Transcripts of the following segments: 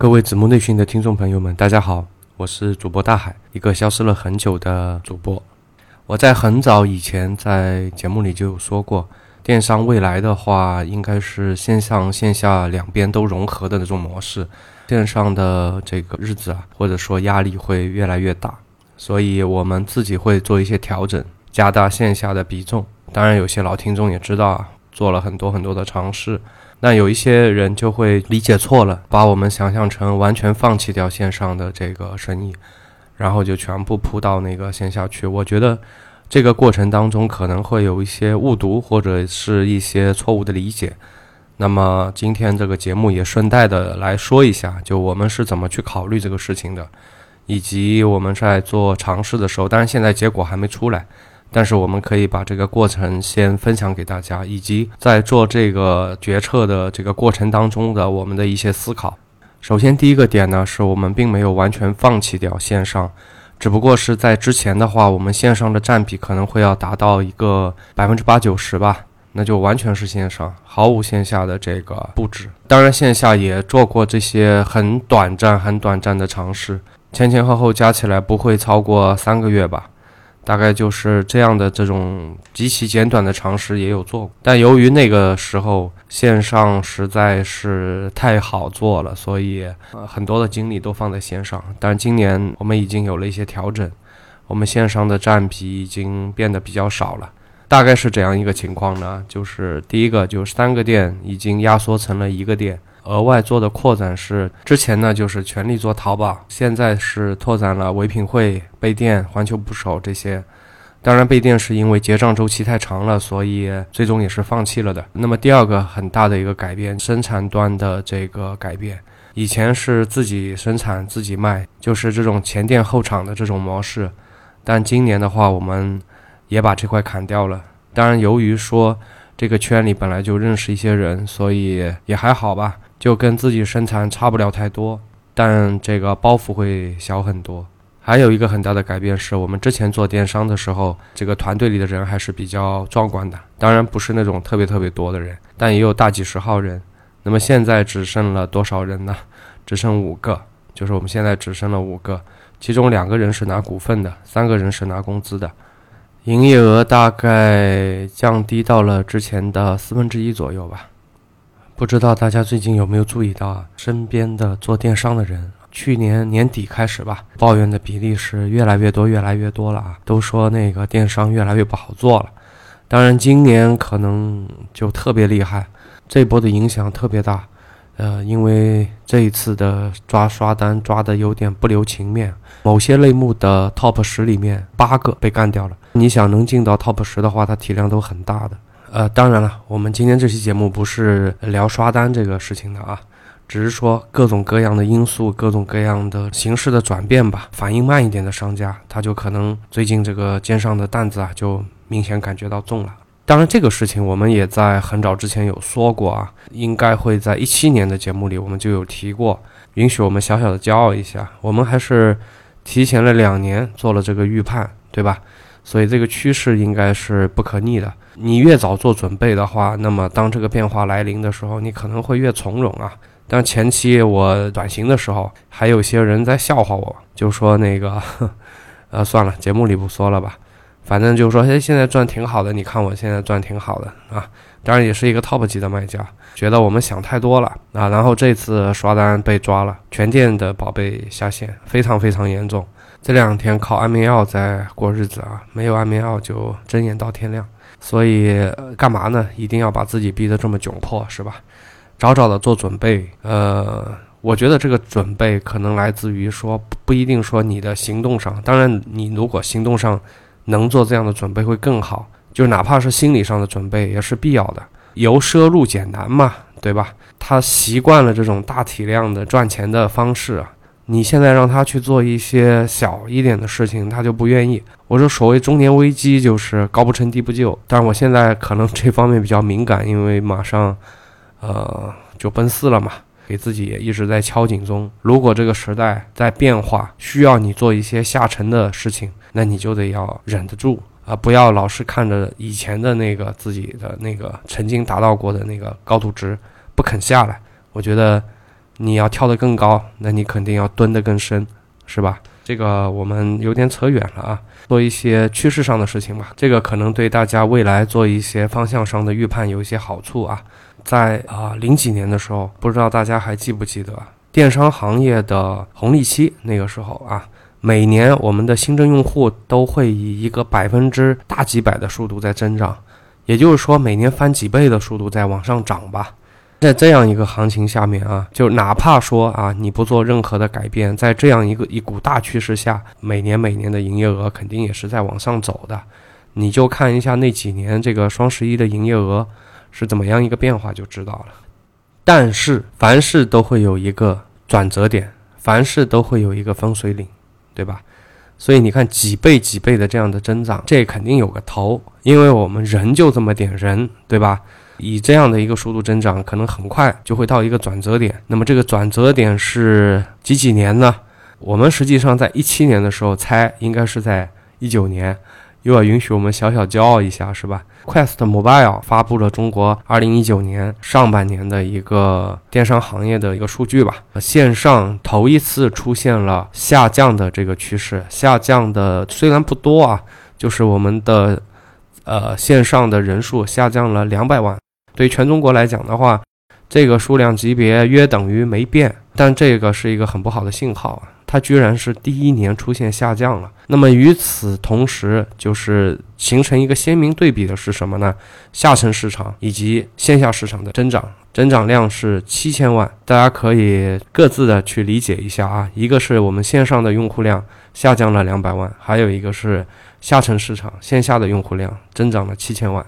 各位子木内训的听众朋友们，大家好，我是主播大海，一个消失了很久的主播。我在很早以前在节目里就有说过，电商未来的话，应该是线上线下两边都融合的那种模式。线上的这个日子啊，或者说压力会越来越大，所以我们自己会做一些调整，加大线下的比重。当然，有些老听众也知道啊，做了很多很多的尝试。那有一些人就会理解错了，把我们想象成完全放弃掉线上的这个生意，然后就全部扑到那个线下去。我觉得这个过程当中可能会有一些误读或者是一些错误的理解。那么今天这个节目也顺带的来说一下，就我们是怎么去考虑这个事情的，以及我们在做尝试的时候，当然现在结果还没出来。但是我们可以把这个过程先分享给大家，以及在做这个决策的这个过程当中的我们的一些思考。首先，第一个点呢，是我们并没有完全放弃掉线上，只不过是在之前的话，我们线上的占比可能会要达到一个百分之八九十吧，那就完全是线上，毫无线下的这个布置。当然，线下也做过这些很短暂、很短暂的尝试，前前后后加起来不会超过三个月吧。大概就是这样的这种极其简短的常识也有做过，但由于那个时候线上实在是太好做了，所以呃很多的精力都放在线上。但今年我们已经有了一些调整，我们线上的占比已经变得比较少了。大概是这样一个情况呢，就是第一个就三个店已经压缩成了一个店。额外做的扩展是，之前呢就是全力做淘宝，现在是拓展了唯品会、贝店、环球捕手这些。当然，贝店是因为结账周期太长了，所以最终也是放弃了的。那么第二个很大的一个改变，生产端的这个改变，以前是自己生产自己卖，就是这种前店后厂的这种模式，但今年的话，我们也把这块砍掉了。当然，由于说这个圈里本来就认识一些人，所以也还好吧。就跟自己身材差不了太多，但这个包袱会小很多。还有一个很大的改变是，我们之前做电商的时候，这个团队里的人还是比较壮观的，当然不是那种特别特别多的人，但也有大几十号人。那么现在只剩了多少人呢？只剩五个，就是我们现在只剩了五个，其中两个人是拿股份的，三个人是拿工资的，营业额大概降低到了之前的四分之一左右吧。不知道大家最近有没有注意到啊？身边的做电商的人，去年年底开始吧，抱怨的比例是越来越多，越来越多了啊！都说那个电商越来越不好做了。当然，今年可能就特别厉害，这波的影响特别大。呃，因为这一次的抓刷单抓的有点不留情面，某些类目的 top 十里面八个被干掉了。你想能进到 top 十的话，它体量都很大的。呃，当然了，我们今天这期节目不是聊刷单这个事情的啊，只是说各种各样的因素、各种各样的形式的转变吧。反应慢一点的商家，他就可能最近这个肩上的担子啊，就明显感觉到重了。当然，这个事情我们也在很早之前有说过啊，应该会在一七年的节目里我们就有提过。允许我们小小的骄傲一下，我们还是提前了两年做了这个预判，对吧？所以这个趋势应该是不可逆的。你越早做准备的话，那么当这个变化来临的时候，你可能会越从容啊。但前期我转型的时候，还有些人在笑话我，就说那个，呃，算了，节目里不说了吧。反正就是说，哎，现在赚挺好的，你看我现在赚挺好的啊。当然也是一个 top 级的卖家，觉得我们想太多了啊。然后这次刷单被抓了，全店的宝贝下线，非常非常严重。这两天靠安眠药在过日子啊，没有安眠药就睁眼到天亮。所以干嘛呢？一定要把自己逼得这么窘迫，是吧？早早的做准备。呃，我觉得这个准备可能来自于说，不一定说你的行动上。当然，你如果行动上能做这样的准备会更好。就哪怕是心理上的准备也是必要的。由奢入俭难嘛，对吧？他习惯了这种大体量的赚钱的方式啊。你现在让他去做一些小一点的事情，他就不愿意。我说，所谓中年危机就是高不成低不就。但是我现在可能这方面比较敏感，因为马上，呃，就奔四了嘛，给自己也一直在敲警钟。如果这个时代在变化，需要你做一些下沉的事情，那你就得要忍得住啊，不要老是看着以前的那个自己的那个曾经达到过的那个高度值不肯下来。我觉得。你要跳得更高，那你肯定要蹲得更深，是吧？这个我们有点扯远了啊，做一些趋势上的事情吧。这个可能对大家未来做一些方向上的预判有一些好处啊。在啊零几年的时候，不知道大家还记不记得电商行业的红利期？那个时候啊，每年我们的新增用户都会以一个百分之大几百的速度在增长，也就是说每年翻几倍的速度在往上涨吧。在这样一个行情下面啊，就哪怕说啊，你不做任何的改变，在这样一个一股大趋势下，每年每年的营业额肯定也是在往上走的。你就看一下那几年这个双十一的营业额是怎么样一个变化就知道了。但是凡事都会有一个转折点，凡事都会有一个分水岭，对吧？所以你看几倍几倍的这样的增长，这肯定有个头，因为我们人就这么点人，对吧？以这样的一个速度增长，可能很快就会到一个转折点。那么这个转折点是几几年呢？我们实际上在一七年的时候猜，应该是在一九年。又要允许我们小小骄傲一下，是吧？Quest Mobile 发布了中国二零一九年上半年的一个电商行业的一个数据吧。线上头一次出现了下降的这个趋势，下降的虽然不多啊，就是我们的呃线上的人数下降了两百万。对全中国来讲的话，这个数量级别约等于没变，但这个是一个很不好的信号啊！它居然是第一年出现下降了。那么与此同时，就是形成一个鲜明对比的是什么呢？下沉市场以及线下市场的增长，增长量是七千万。大家可以各自的去理解一下啊。一个是我们线上的用户量下降了两百万，还有一个是下沉市场线下的用户量增长了七千万。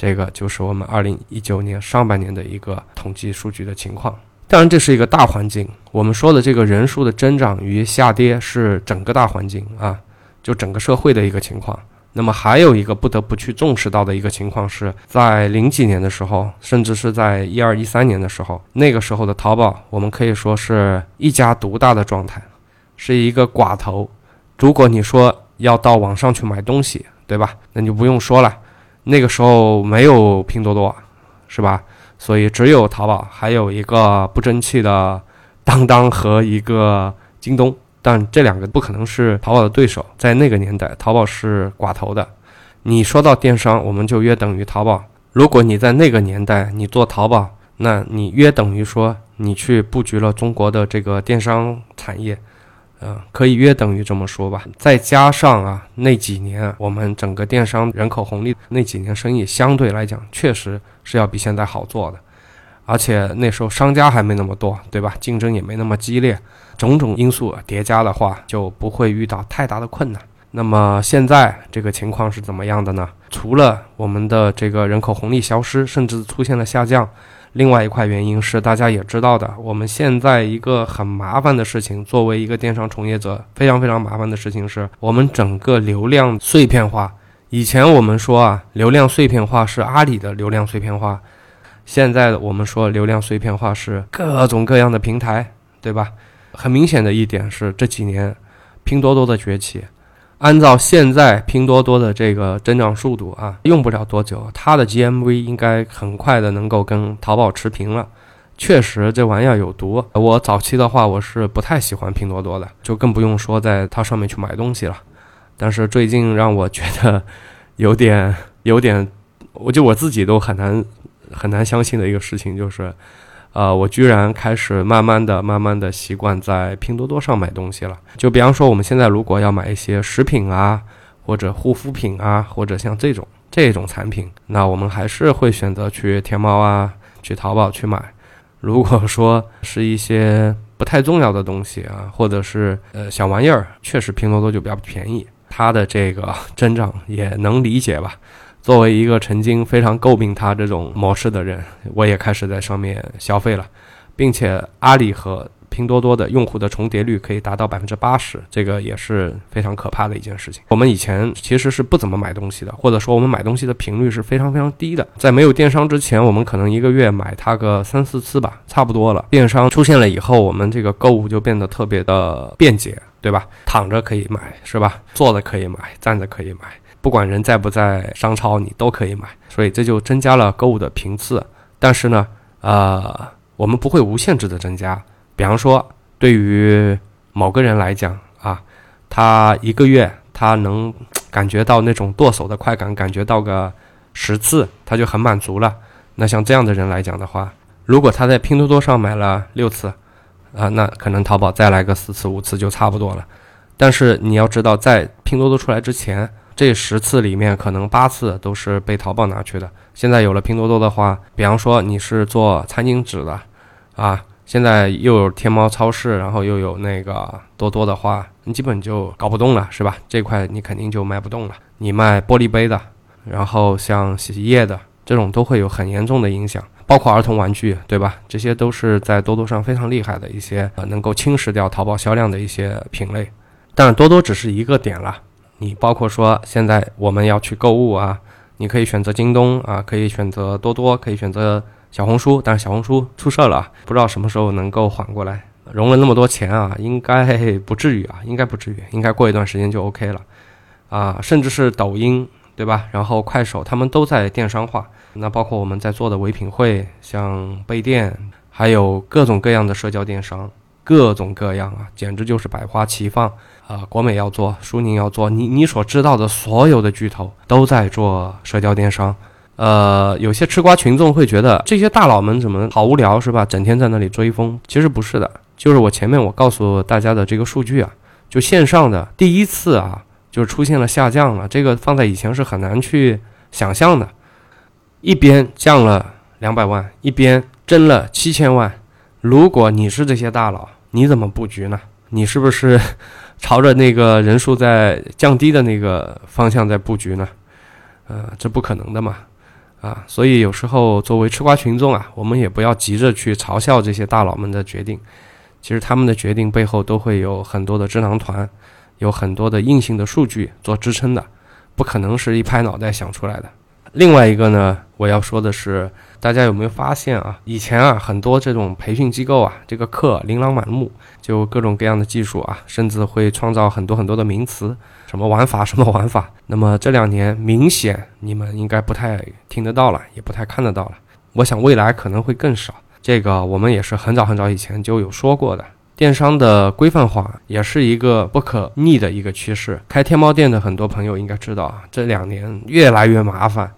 这个就是我们二零一九年上半年的一个统计数据的情况。当然，这是一个大环境。我们说的这个人数的增长与下跌是整个大环境啊，就整个社会的一个情况。那么还有一个不得不去重视到的一个情况是，在零几年的时候，甚至是在一二一三年的时候，那个时候的淘宝，我们可以说是一家独大的状态，是一个寡头。如果你说要到网上去买东西，对吧？那就不用说了。那个时候没有拼多多，是吧？所以只有淘宝，还有一个不争气的当当和一个京东，但这两个不可能是淘宝的对手。在那个年代，淘宝是寡头的。你说到电商，我们就约等于淘宝。如果你在那个年代你做淘宝，那你约等于说你去布局了中国的这个电商产业。嗯，可以约等于这么说吧。再加上啊，那几年我们整个电商人口红利，那几年生意相对来讲确实是要比现在好做的，而且那时候商家还没那么多，对吧？竞争也没那么激烈，种种因素叠加的话，就不会遇到太大的困难。那么现在这个情况是怎么样的呢？除了我们的这个人口红利消失，甚至出现了下降。另外一块原因是大家也知道的，我们现在一个很麻烦的事情，作为一个电商从业者，非常非常麻烦的事情是我们整个流量碎片化。以前我们说啊，流量碎片化是阿里的流量碎片化，现在我们说流量碎片化是各种各样的平台，对吧？很明显的一点是这几年拼多多的崛起。按照现在拼多多的这个增长速度啊，用不了多久，它的 GMV 应该很快的能够跟淘宝持平了。确实，这玩意儿有毒。我早期的话，我是不太喜欢拼多多的，就更不用说在它上面去买东西了。但是最近让我觉得 有点有点，我就我自己都很难很难相信的一个事情就是。呃，我居然开始慢慢的、慢慢的习惯在拼多多上买东西了。就比方说，我们现在如果要买一些食品啊，或者护肤品啊，或者像这种这种产品，那我们还是会选择去天猫啊、去淘宝去买。如果说是一些不太重要的东西啊，或者是呃小玩意儿，确实拼多多就比较便宜，它的这个增长也能理解吧。作为一个曾经非常诟病它这种模式的人，我也开始在上面消费了，并且阿里和拼多多的用户的重叠率可以达到百分之八十，这个也是非常可怕的一件事情。我们以前其实是不怎么买东西的，或者说我们买东西的频率是非常非常低的。在没有电商之前，我们可能一个月买它个三四次吧，差不多了。电商出现了以后，我们这个购物就变得特别的便捷，对吧？躺着可以买，是吧？坐着可以买，站着可以买。不管人在不在商超，你都可以买，所以这就增加了购物的频次。但是呢，呃，我们不会无限制的增加，比方说，对于某个人来讲啊，他一个月他能感觉到那种剁手的快感，感觉到个十次，他就很满足了。那像这样的人来讲的话，如果他在拼多多上买了六次，啊，那可能淘宝再来个四次五次就差不多了。但是你要知道，在拼多多出来之前，这十次里面可能八次都是被淘宝拿去的。现在有了拼多多的话，比方说你是做餐巾纸的，啊，现在又有天猫超市，然后又有那个多多的话，你基本就搞不动了，是吧？这块你肯定就卖不动了。你卖玻璃杯的，然后像洗衣液的这种都会有很严重的影响。包括儿童玩具，对吧？这些都是在多多上非常厉害的一些，呃，能够侵蚀掉淘宝销量的一些品类。但，多多只是一个点了。你包括说，现在我们要去购物啊，你可以选择京东啊，可以选择多多，可以选择小红书。但是小红书出事了，不知道什么时候能够缓过来。融了那么多钱啊，应该 不至于啊，应该不至于，应该过一段时间就 OK 了啊。甚至是抖音，对吧？然后快手，他们都在电商化。那包括我们在做的唯品会，像贝店，还有各种各样的社交电商，各种各样啊，简直就是百花齐放啊！国美要做，苏宁要做，你你所知道的所有的巨头都在做社交电商。呃，有些吃瓜群众会觉得这些大佬们怎么好无聊是吧？整天在那里追风，其实不是的，就是我前面我告诉大家的这个数据啊，就线上的第一次啊，就出现了下降了，这个放在以前是很难去想象的。一边降了两百万，一边增了七千万。如果你是这些大佬，你怎么布局呢？你是不是朝着那个人数在降低的那个方向在布局呢？呃，这不可能的嘛，啊，所以有时候作为吃瓜群众啊，我们也不要急着去嘲笑这些大佬们的决定。其实他们的决定背后都会有很多的智囊团，有很多的硬性的数据做支撑的，不可能是一拍脑袋想出来的。另外一个呢，我要说的是，大家有没有发现啊？以前啊，很多这种培训机构啊，这个课琳琅满目，就各种各样的技术啊，甚至会创造很多很多的名词，什么玩法，什么玩法。那么这两年明显你们应该不太听得到了，也不太看得到了。我想未来可能会更少。这个我们也是很早很早以前就有说过的。电商的规范化也是一个不可逆的一个趋势。开天猫店的很多朋友应该知道啊，这两年越来越麻烦。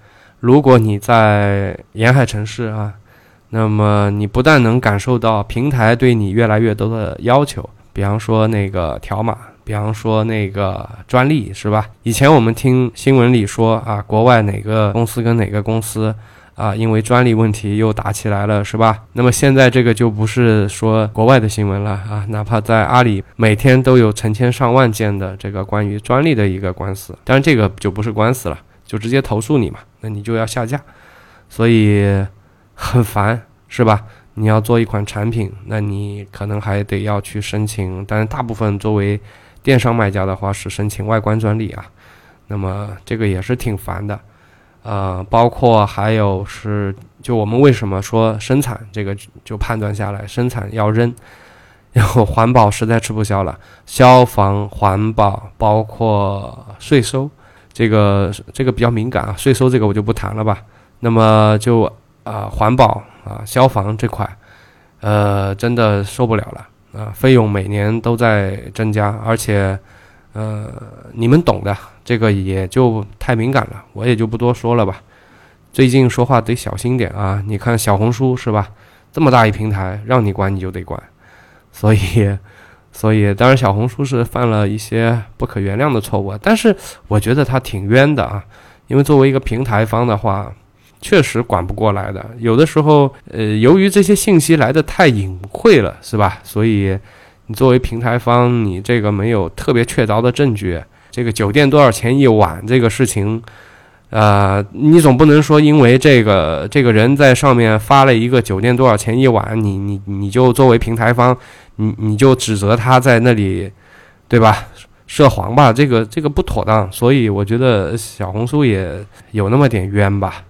如果你在沿海城市啊，那么你不但能感受到平台对你越来越多的要求，比方说那个条码，比方说那个专利，是吧？以前我们听新闻里说啊，国外哪个公司跟哪个公司啊，因为专利问题又打起来了，是吧？那么现在这个就不是说国外的新闻了啊，哪怕在阿里，每天都有成千上万件的这个关于专利的一个官司，当然这个就不是官司了。就直接投诉你嘛，那你就要下架，所以很烦，是吧？你要做一款产品，那你可能还得要去申请，但是大部分作为电商卖家的话是申请外观专利啊，那么这个也是挺烦的，呃，包括还有是，就我们为什么说生产这个就判断下来，生产要扔，然后环保实在吃不消了，消防、环保，包括税收。这个这个比较敏感啊，税收这个我就不谈了吧。那么就啊，环保啊，消防这块，呃，真的受不了了啊，费用每年都在增加，而且呃，你们懂的，这个也就太敏感了，我也就不多说了吧。最近说话得小心点啊，你看小红书是吧？这么大一平台，让你管你就得管，所以。所以，当然，小红书是犯了一些不可原谅的错误，但是我觉得他挺冤的啊，因为作为一个平台方的话，确实管不过来的。有的时候，呃，由于这些信息来的太隐晦了，是吧？所以，你作为平台方，你这个没有特别确凿的证据，这个酒店多少钱一晚这个事情。呃，你总不能说因为这个这个人在上面发了一个酒店多少钱一晚，你你你就作为平台方，你你就指责他在那里，对吧？涉黄吧，这个这个不妥当。所以我觉得小红书也有那么点冤吧。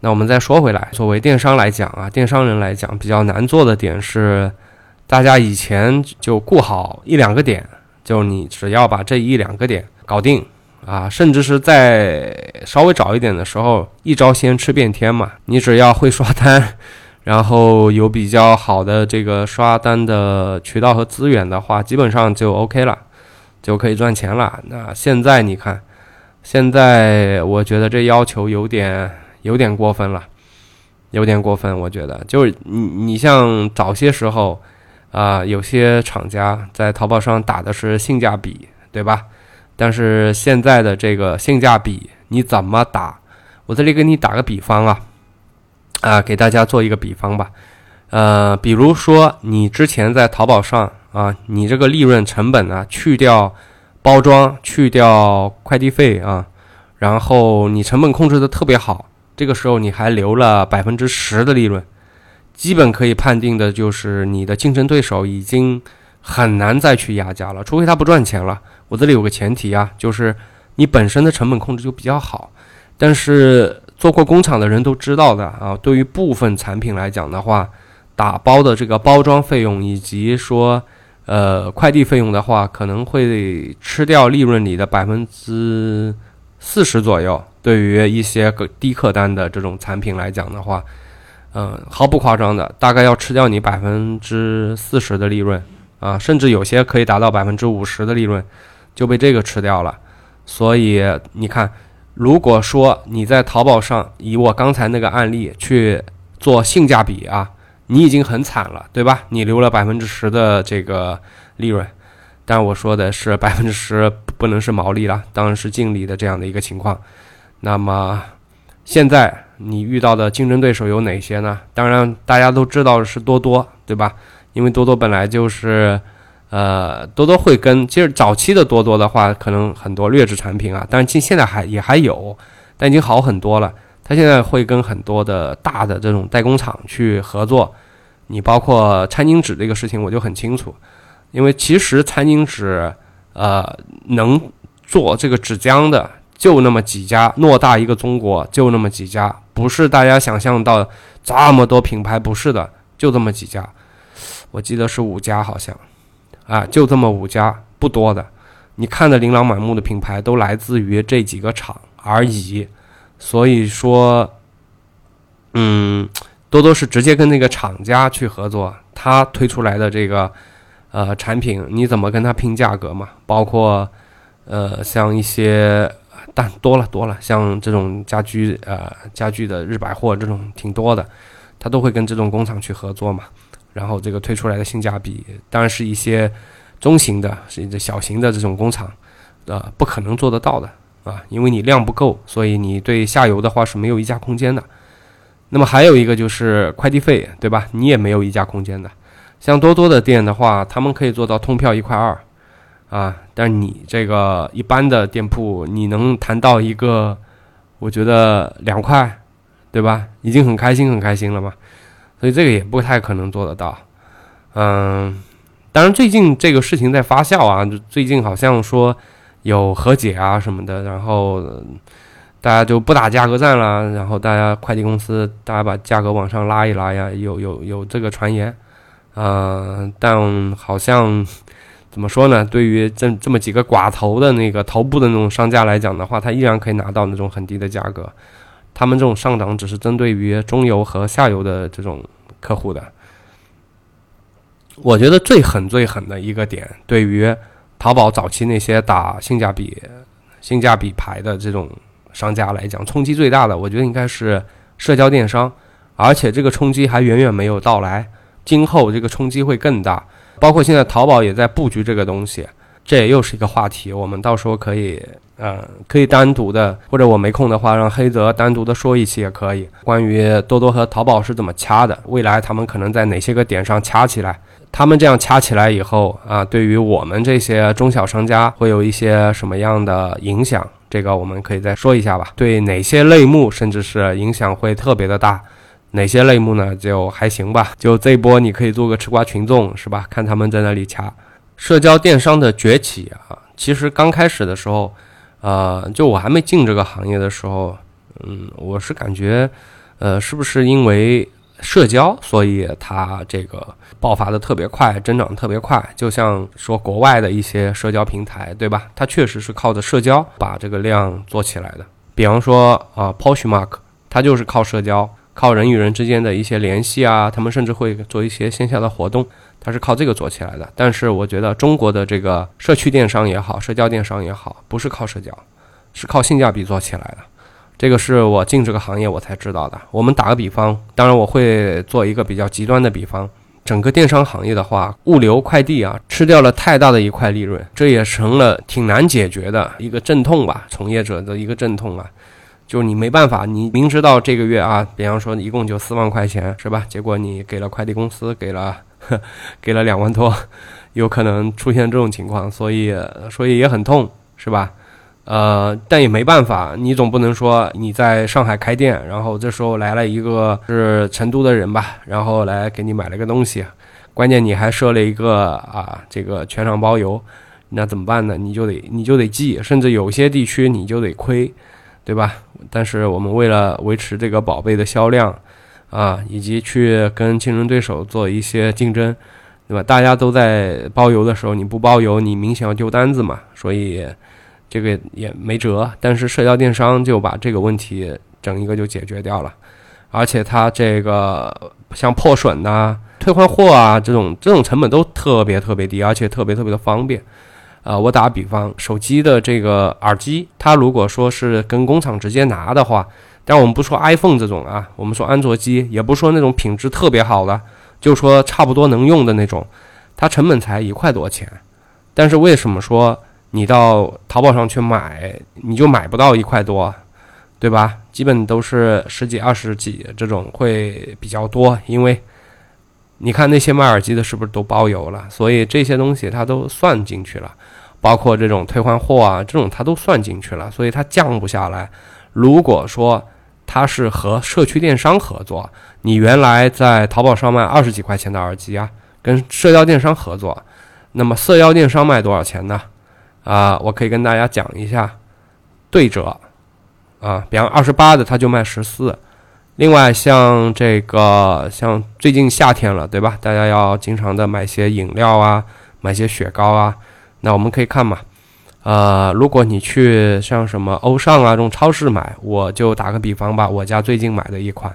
那我们再说回来，作为电商来讲啊，电商人来讲比较难做的点是，大家以前就顾好一两个点，就你只要把这一两个点搞定。啊，甚至是在稍微早一点的时候，一招鲜吃遍天嘛。你只要会刷单，然后有比较好的这个刷单的渠道和资源的话，基本上就 OK 了，就可以赚钱了。那现在你看，现在我觉得这要求有点有点过分了，有点过分。我觉得就是你你像早些时候啊，有些厂家在淘宝上打的是性价比，对吧？但是现在的这个性价比你怎么打？我这里给你打个比方啊。啊，给大家做一个比方吧，呃，比如说你之前在淘宝上啊，你这个利润成本呢，去掉包装，去掉快递费啊，然后你成本控制的特别好，这个时候你还留了百分之十的利润，基本可以判定的就是你的竞争对手已经很难再去压价了，除非他不赚钱了。我这里有个前提啊，就是你本身的成本控制就比较好，但是。做过工厂的人都知道的啊，对于部分产品来讲的话，打包的这个包装费用以及说呃快递费用的话，可能会吃掉利润里的百分之四十左右。对于一些个低客单的这种产品来讲的话，嗯，毫不夸张的，大概要吃掉你百分之四十的利润啊，甚至有些可以达到百分之五十的利润就被这个吃掉了。所以你看。如果说你在淘宝上以我刚才那个案例去做性价比啊，你已经很惨了，对吧？你留了百分之十的这个利润，但我说的是百分之十不能是毛利了，当然是净利的这样的一个情况。那么现在你遇到的竞争对手有哪些呢？当然大家都知道是多多，对吧？因为多多本来就是。呃，多多会跟，其实早期的多多的话，可能很多劣质产品啊，但是现现在还也还有，但已经好很多了。他现在会跟很多的大的这种代工厂去合作，你包括餐巾纸这个事情，我就很清楚，因为其实餐巾纸，呃，能做这个纸浆的就那么几家，偌大一个中国就那么几家，不是大家想象到这么多品牌，不是的，就这么几家，我记得是五家好像。啊，就这么五家，不多的。你看的琳琅满目的品牌都来自于这几个厂而已。所以说，嗯，多多是直接跟那个厂家去合作，他推出来的这个呃产品，你怎么跟他拼价格嘛？包括呃像一些，但多了多了，像这种家居呃家具的日百货这种挺多的，他都会跟这种工厂去合作嘛。然后这个推出来的性价比，当然是一些中型的、是一小型的这种工厂，呃，不可能做得到的啊，因为你量不够，所以你对下游的话是没有溢价空间的。那么还有一个就是快递费，对吧？你也没有溢价空间的。像多多的店的话，他们可以做到通票一块二啊，但你这个一般的店铺，你能谈到一个，我觉得两块，对吧？已经很开心很开心了嘛。所以这个也不太可能做得到，嗯，当然最近这个事情在发酵啊，最近好像说有和解啊什么的，然后大家就不打价格战了，然后大家快递公司大家把价格往上拉一拉呀，有有有这个传言，嗯，但好像怎么说呢？对于这这么几个寡头的那个头部的那种商家来讲的话，他依然可以拿到那种很低的价格。他们这种上涨只是针对于中游和下游的这种客户的。我觉得最狠、最狠的一个点，对于淘宝早期那些打性价比、性价比牌的这种商家来讲，冲击最大的，我觉得应该是社交电商，而且这个冲击还远远没有到来，今后这个冲击会更大。包括现在淘宝也在布局这个东西。这也又是一个话题，我们到时候可以，呃，可以单独的，或者我没空的话，让黑泽单独的说一期也可以。关于多多和淘宝是怎么掐的，未来他们可能在哪些个点上掐起来，他们这样掐起来以后啊，对于我们这些中小商家会有一些什么样的影响？这个我们可以再说一下吧。对哪些类目，甚至是影响会特别的大，哪些类目呢？就还行吧。就这一波，你可以做个吃瓜群众，是吧？看他们在那里掐。社交电商的崛起啊，其实刚开始的时候，呃，就我还没进这个行业的时候，嗯，我是感觉，呃，是不是因为社交，所以它这个爆发的特别快，增长特别快？就像说国外的一些社交平台，对吧？它确实是靠着社交把这个量做起来的。比方说啊，Poshmark，它就是靠社交靠人与人之间的一些联系啊，他们甚至会做一些线下的活动，它是靠这个做起来的。但是我觉得中国的这个社区电商也好，社交电商也好，不是靠社交，是靠性价比做起来的。这个是我进这个行业我才知道的。我们打个比方，当然我会做一个比较极端的比方。整个电商行业的话，物流快递啊，吃掉了太大的一块利润，这也成了挺难解决的一个阵痛吧，从业者的一个阵痛啊。就你没办法，你明知道这个月啊，比方说一共就四万块钱，是吧？结果你给了快递公司，给了 给了两万多，有可能出现这种情况，所以所以也很痛，是吧？呃，但也没办法，你总不能说你在上海开店，然后这时候来了一个是成都的人吧，然后来给你买了个东西，关键你还设了一个啊，这个全场包邮，那怎么办呢？你就得你就得寄，甚至有些地区你就得亏，对吧？但是我们为了维持这个宝贝的销量啊，以及去跟竞争对手做一些竞争，对吧？大家都在包邮的时候，你不包邮，你明显要丢单子嘛，所以。这个也没辙，但是社交电商就把这个问题整一个就解决掉了，而且它这个像破损呐、退换货啊这种这种成本都特别特别低，而且特别特别的方便。啊，我打比方，手机的这个耳机，它如果说是跟工厂直接拿的话，但我们不说 iPhone 这种啊，我们说安卓机，也不说那种品质特别好的，就说差不多能用的那种，它成本才一块多钱。但是为什么说？你到淘宝上去买，你就买不到一块多，对吧？基本都是十几、二十几这种会比较多，因为你看那些卖耳机的，是不是都包邮了？所以这些东西它都算进去了，包括这种退换货啊，这种它都算进去了，所以它降不下来。如果说它是和社区电商合作，你原来在淘宝上卖二十几块钱的耳机啊，跟社交电商合作，那么社交电商卖多少钱呢？啊，我可以跟大家讲一下对折啊，比方二十八的，它就卖十四。另外，像这个，像最近夏天了，对吧？大家要经常的买些饮料啊，买些雪糕啊。那我们可以看嘛，呃，如果你去像什么欧尚啊这种超市买，我就打个比方吧，我家最近买的一款，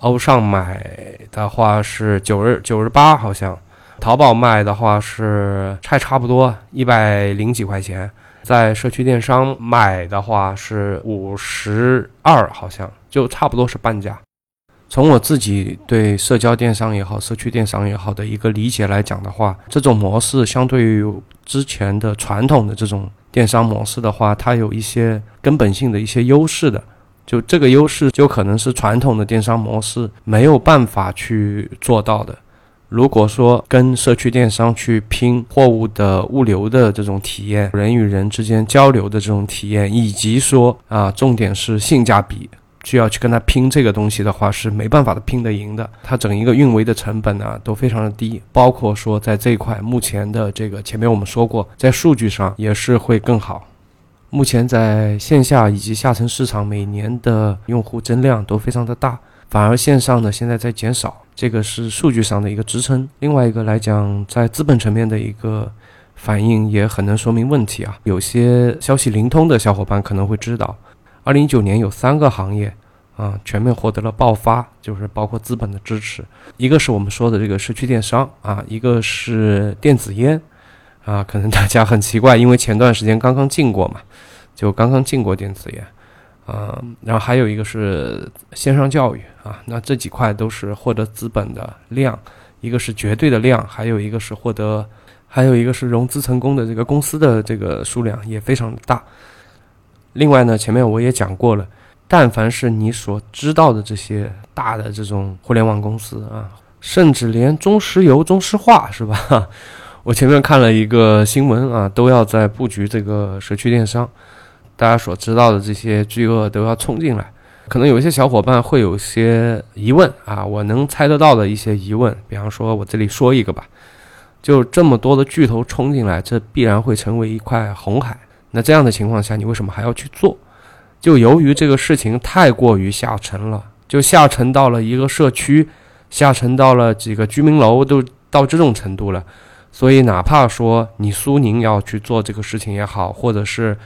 欧尚买的话是九十九十八，好像。淘宝卖的话是差差不多一百零几块钱，在社区电商买的话是五十二，好像就差不多是半价。从我自己对社交电商也好，社区电商也好的一个理解来讲的话，这种模式相对于之前的传统的这种电商模式的话，它有一些根本性的一些优势的。就这个优势，就可能是传统的电商模式没有办法去做到的。如果说跟社区电商去拼货物的物流的这种体验，人与人之间交流的这种体验，以及说啊，重点是性价比，需要去跟他拼这个东西的话，是没办法的拼得赢的。它整一个运维的成本呢都非常的低，包括说在这一块目前的这个前面我们说过，在数据上也是会更好。目前在线下以及下沉市场，每年的用户增量都非常的大。反而线上呢，现在在减少，这个是数据上的一个支撑。另外一个来讲，在资本层面的一个反应也很能说明问题啊。有些消息灵通的小伙伴可能会知道，二零一九年有三个行业啊全面获得了爆发，就是包括资本的支持。一个是我们说的这个社区电商啊，一个是电子烟啊，可能大家很奇怪，因为前段时间刚刚禁过嘛，就刚刚禁过电子烟。啊，然后还有一个是线上教育啊，那这几块都是获得资本的量，一个是绝对的量，还有一个是获得，还有一个是融资成功的这个公司的这个数量也非常大。另外呢，前面我也讲过了，但凡是你所知道的这些大的这种互联网公司啊，甚至连中石油、中石化是吧？我前面看了一个新闻啊，都要在布局这个社区电商。大家所知道的这些巨鳄都要冲进来，可能有一些小伙伴会有些疑问啊，我能猜得到的一些疑问，比方说，我这里说一个吧，就这么多的巨头冲进来，这必然会成为一块红海。那这样的情况下，你为什么还要去做？就由于这个事情太过于下沉了，就下沉到了一个社区，下沉到了几个居民楼，都到这种程度了。所以，哪怕说你苏宁要去做这个事情也好，或者是。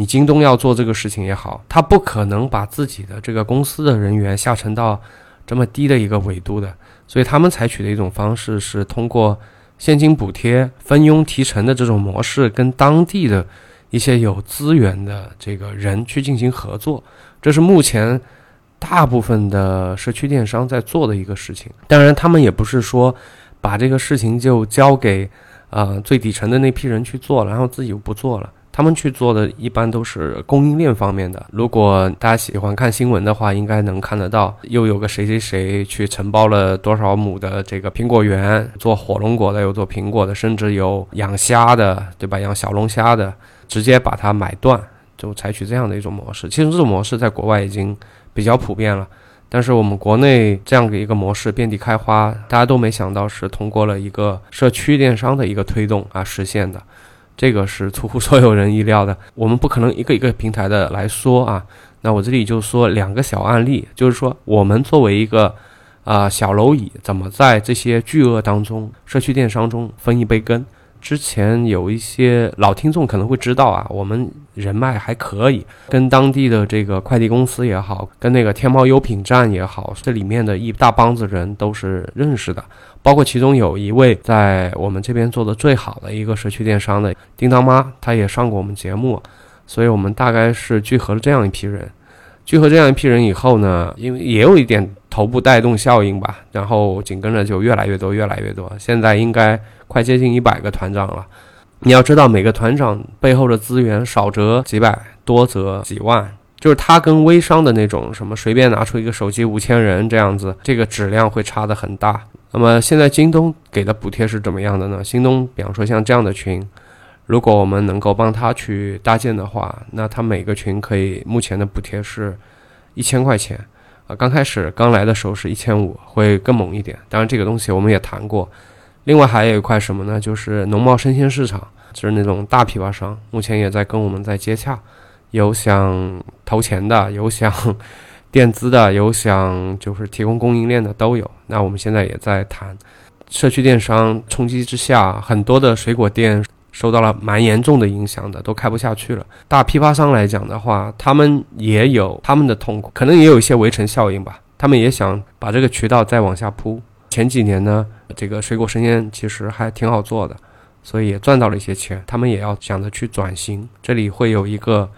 你京东要做这个事情也好，他不可能把自己的这个公司的人员下沉到这么低的一个纬度的，所以他们采取的一种方式是通过现金补贴、分佣提成的这种模式，跟当地的一些有资源的这个人去进行合作。这是目前大部分的社区电商在做的一个事情。当然，他们也不是说把这个事情就交给啊最底层的那批人去做，然后自己又不做了。他们去做的一般都是供应链方面的。如果大家喜欢看新闻的话，应该能看得到，又有个谁谁谁去承包了多少亩的这个苹果园，做火龙果的，有做苹果的，甚至有养虾的，对吧？养小龙虾的，直接把它买断，就采取这样的一种模式。其实这种模式在国外已经比较普遍了，但是我们国内这样的一个模式遍地开花，大家都没想到是通过了一个社区电商的一个推动啊实现的。这个是出乎所有人意料的，我们不可能一个一个平台的来说啊。那我这里就说两个小案例，就是说我们作为一个啊小蝼蚁，怎么在这些巨鳄当中，社区电商中分一杯羹。之前有一些老听众可能会知道啊，我们人脉还可以，跟当地的这个快递公司也好，跟那个天猫优品站也好，这里面的一大帮子人都是认识的，包括其中有一位在我们这边做的最好的一个社区电商的叮当妈，她也上过我们节目，所以我们大概是聚合了这样一批人。聚合这样一批人以后呢，因为也有一点头部带动效应吧，然后紧跟着就越来越多，越来越多。现在应该快接近一百个团长了。你要知道，每个团长背后的资源少则几百，多则几万，就是他跟微商的那种什么随便拿出一个手机五千人这样子，这个质量会差的很大。那么现在京东给的补贴是怎么样的呢？京东比方说像这样的群。如果我们能够帮他去搭建的话，那他每个群可以目前的补贴是一千块钱，啊，刚开始刚来的时候是一千五，会更猛一点。当然这个东西我们也谈过。另外还有一块什么呢？就是农贸生鲜市场，就是那种大批发商，目前也在跟我们在接洽，有想投钱的，有想 垫资的，有想就是提供供应链的都有。那我们现在也在谈，社区电商冲击之下，很多的水果店。受到了蛮严重的影响的，都开不下去了。大批发商来讲的话，他们也有他们的痛苦，可能也有一些围城效应吧。他们也想把这个渠道再往下铺。前几年呢，这个水果生鲜其实还挺好做的，所以也赚到了一些钱。他们也要想着去转型，这里会有一个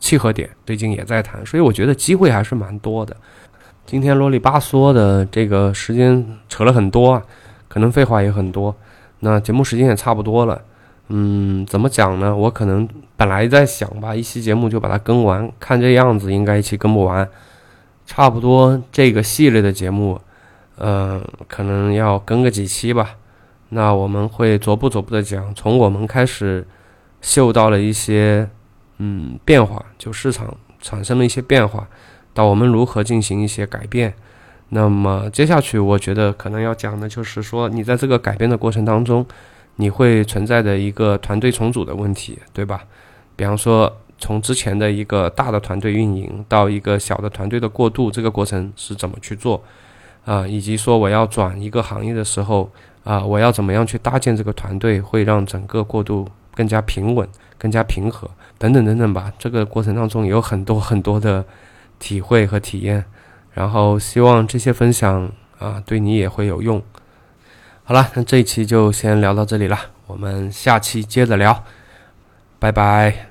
契合点，最近也在谈，所以我觉得机会还是蛮多的。今天啰里吧嗦的这个时间扯了很多啊，可能废话也很多，那节目时间也差不多了。嗯，怎么讲呢？我可能本来在想吧，一期节目就把它更完，看这样子应该一期更不完，差不多这个系列的节目，嗯，可能要更个几期吧。那我们会逐步逐步的讲，从我们开始嗅到了一些嗯变化，就市场产生了一些变化，到我们如何进行一些改变。那么接下去，我觉得可能要讲的就是说，你在这个改变的过程当中。你会存在的一个团队重组的问题，对吧？比方说，从之前的一个大的团队运营到一个小的团队的过渡，这个过程是怎么去做？啊，以及说我要转一个行业的时候，啊，我要怎么样去搭建这个团队，会让整个过渡更加平稳、更加平和，等等等等吧。这个过程当中有很多很多的体会和体验，然后希望这些分享啊，对你也会有用。好了，那这一期就先聊到这里了，我们下期接着聊，拜拜。